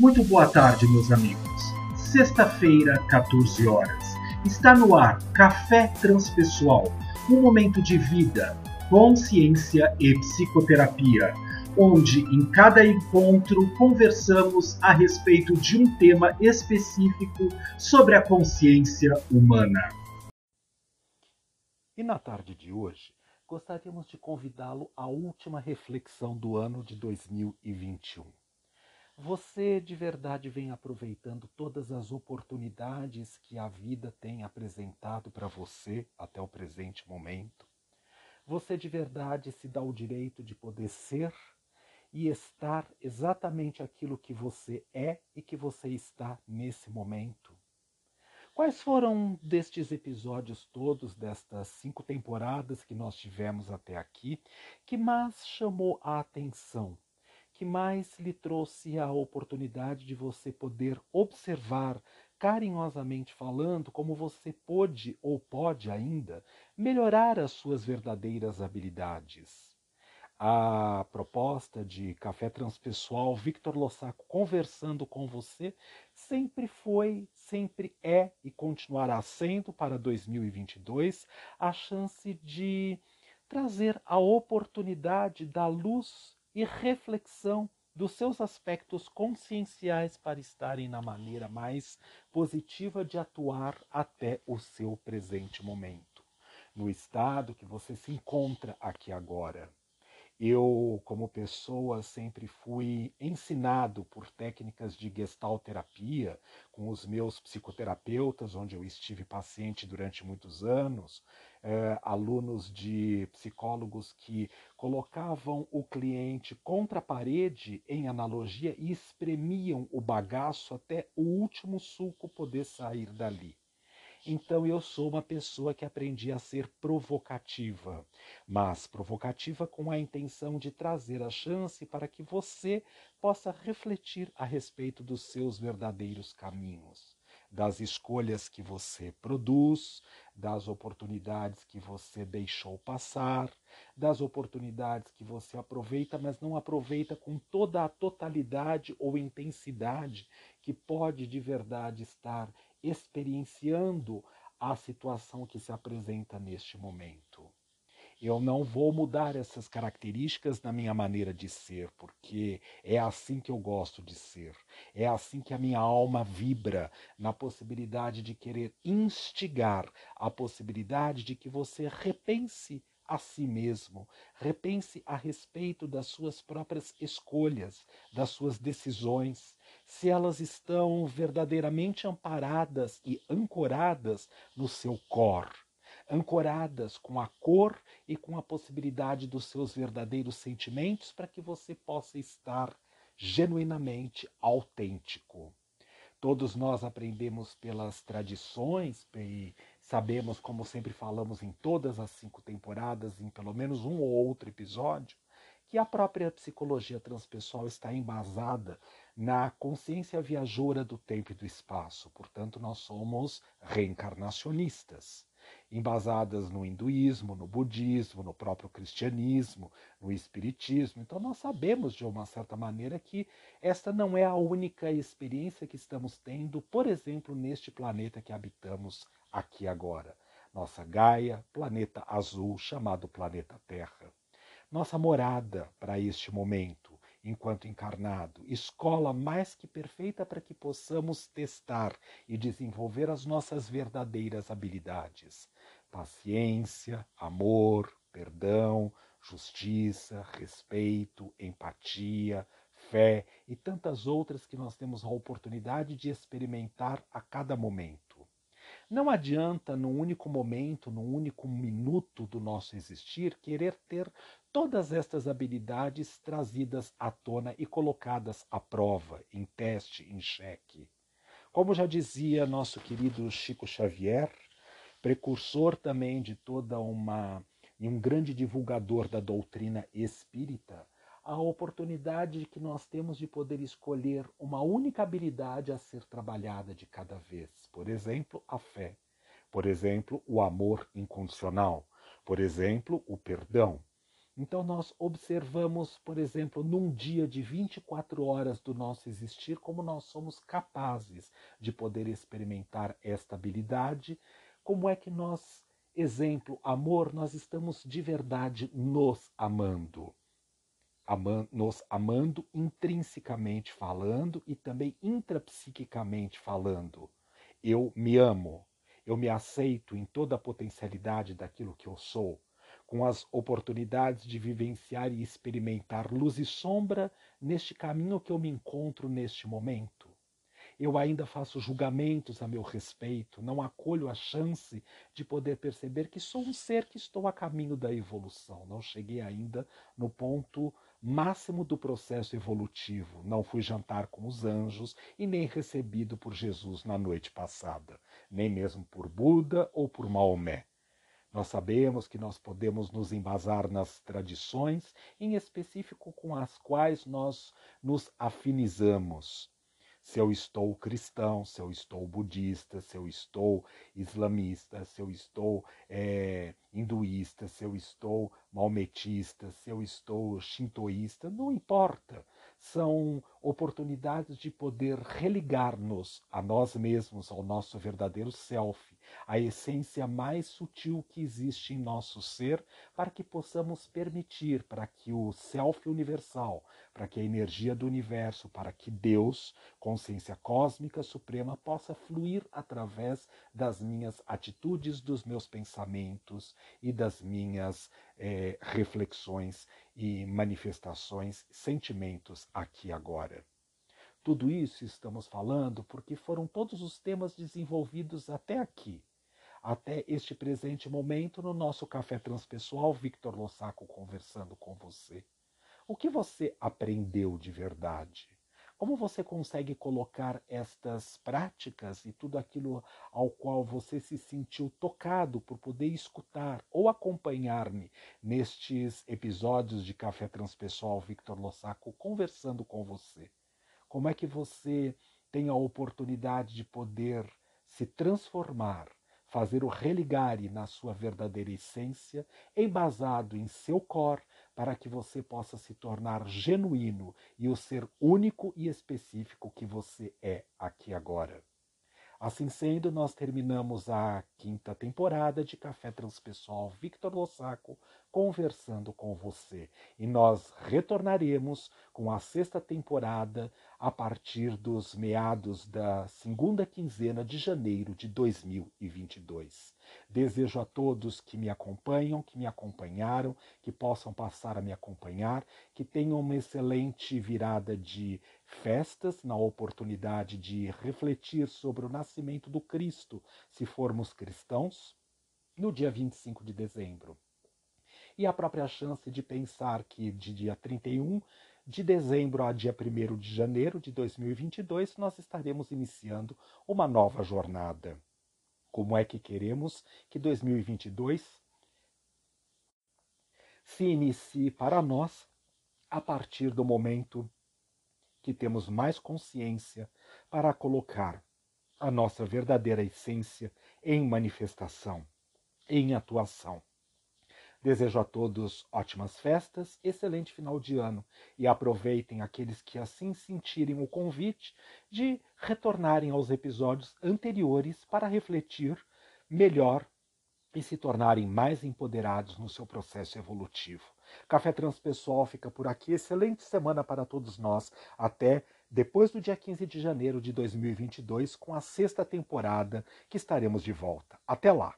Muito boa tarde, meus amigos. Sexta-feira, 14 horas. Está no ar Café Transpessoal, um momento de vida, consciência e psicoterapia, onde em cada encontro conversamos a respeito de um tema específico sobre a consciência humana. E na tarde de hoje, gostaríamos de convidá-lo à última reflexão do ano de 2021. Você de verdade vem aproveitando todas as oportunidades que a vida tem apresentado para você até o presente momento? Você de verdade se dá o direito de poder ser e estar exatamente aquilo que você é e que você está nesse momento? Quais foram destes episódios todos, destas cinco temporadas que nós tivemos até aqui, que mais chamou a atenção? Que mais lhe trouxe a oportunidade de você poder observar, carinhosamente falando, como você pôde ou pode ainda melhorar as suas verdadeiras habilidades. A proposta de Café Transpessoal Victor Lossaco conversando com você sempre foi, sempre é e continuará sendo para 2022 a chance de trazer a oportunidade da luz e reflexão dos seus aspectos conscienciais para estarem na maneira mais positiva de atuar até o seu presente momento, no estado que você se encontra aqui agora. Eu, como pessoa, sempre fui ensinado por técnicas de gestalterapia com os meus psicoterapeutas, onde eu estive paciente durante muitos anos, eh, alunos de psicólogos que colocavam o cliente contra a parede em analogia e espremiam o bagaço até o último suco poder sair dali. Então eu sou uma pessoa que aprendi a ser provocativa, mas provocativa com a intenção de trazer a chance para que você possa refletir a respeito dos seus verdadeiros caminhos, das escolhas que você produz, das oportunidades que você deixou passar, das oportunidades que você aproveita, mas não aproveita com toda a totalidade ou intensidade que pode de verdade estar experienciando a situação que se apresenta neste momento. Eu não vou mudar essas características na minha maneira de ser, porque é assim que eu gosto de ser. É assim que a minha alma vibra na possibilidade de querer instigar a possibilidade de que você repense a si mesmo, repense a respeito das suas próprias escolhas, das suas decisões, se elas estão verdadeiramente amparadas e ancoradas no seu cor, ancoradas com a cor e com a possibilidade dos seus verdadeiros sentimentos para que você possa estar genuinamente autêntico. Todos nós aprendemos pelas tradições e sabemos, como sempre falamos em todas as cinco temporadas, em pelo menos um ou outro episódio, que a própria psicologia transpessoal está embasada na consciência viajoura do tempo e do espaço. Portanto, nós somos reencarnacionistas, embasadas no hinduísmo, no budismo, no próprio cristianismo, no espiritismo. Então, nós sabemos de uma certa maneira que esta não é a única experiência que estamos tendo, por exemplo, neste planeta que habitamos aqui agora. Nossa Gaia, planeta azul chamado planeta Terra. Nossa morada para este momento enquanto encarnado, escola mais que perfeita para que possamos testar e desenvolver as nossas verdadeiras habilidades: paciência, amor, perdão, justiça, respeito, empatia, fé e tantas outras que nós temos a oportunidade de experimentar a cada momento. Não adianta, num único momento, num único minuto do nosso existir, querer ter todas estas habilidades trazidas à tona e colocadas à prova, em teste, em xeque. Como já dizia nosso querido Chico Xavier, precursor também de toda uma e um grande divulgador da doutrina espírita, a oportunidade que nós temos de poder escolher uma única habilidade a ser trabalhada de cada vez. Por exemplo, a fé. Por exemplo, o amor incondicional. Por exemplo, o perdão. Então, nós observamos, por exemplo, num dia de 24 horas do nosso existir, como nós somos capazes de poder experimentar esta habilidade, como é que nós, exemplo, amor, nós estamos de verdade nos amando. Ama nos amando intrinsecamente falando e também intrapsiquicamente falando. Eu me amo, eu me aceito em toda a potencialidade daquilo que eu sou com as oportunidades de vivenciar e experimentar luz e sombra neste caminho que eu me encontro neste momento. Eu ainda faço julgamentos a meu respeito, não acolho a chance de poder perceber que sou um ser que estou a caminho da evolução. Não cheguei ainda no ponto máximo do processo evolutivo. Não fui jantar com os anjos e nem recebido por Jesus na noite passada, nem mesmo por Buda ou por Maomé. Nós sabemos que nós podemos nos embasar nas tradições, em específico com as quais nós nos afinizamos. Se eu estou cristão, se eu estou budista, se eu estou islamista, se eu estou é, hinduísta, se eu estou maometista, se eu estou shintoísta, não importa. São oportunidades de poder religar-nos a nós mesmos, ao nosso verdadeiro self, a essência mais sutil que existe em nosso ser, para que possamos permitir para que o self universal, para que a energia do universo, para que Deus, consciência cósmica suprema, possa fluir através das minhas atitudes, dos meus pensamentos e das minhas é, reflexões e manifestações, sentimentos aqui agora. Tudo isso estamos falando porque foram todos os temas desenvolvidos até aqui, até este presente momento no nosso café transpessoal Victor Lossaco conversando com você. O que você aprendeu de verdade? Como você consegue colocar estas práticas e tudo aquilo ao qual você se sentiu tocado por poder escutar ou acompanhar-me nestes episódios de Café Transpessoal Victor Lossaco conversando com você? Como é que você tem a oportunidade de poder se transformar, fazer o religare na sua verdadeira essência, embasado em seu cor, para que você possa se tornar genuíno e o ser único e específico que você é aqui agora. Assim sendo, nós terminamos a quinta temporada de Café Transpessoal Victor Lossaco conversando com você. E nós retornaremos com a sexta temporada a partir dos meados da segunda quinzena de janeiro de 2022. Desejo a todos que me acompanham, que me acompanharam, que possam passar a me acompanhar, que tenham uma excelente virada de festas, na oportunidade de refletir sobre o nascimento do Cristo, se formos cristãos, no dia 25 de dezembro. E a própria chance de pensar que de dia 31 de dezembro a dia 1 de janeiro de 2022, nós estaremos iniciando uma nova jornada. Como é que queremos que 2022 se inicie para nós a partir do momento que temos mais consciência para colocar a nossa verdadeira essência em manifestação, em atuação. Desejo a todos ótimas festas, excelente final de ano e aproveitem aqueles que assim sentirem o convite de retornarem aos episódios anteriores para refletir melhor e se tornarem mais empoderados no seu processo evolutivo. Café Transpessoal fica por aqui. Excelente semana para todos nós. Até depois do dia 15 de janeiro de 2022, com a sexta temporada que estaremos de volta. Até lá!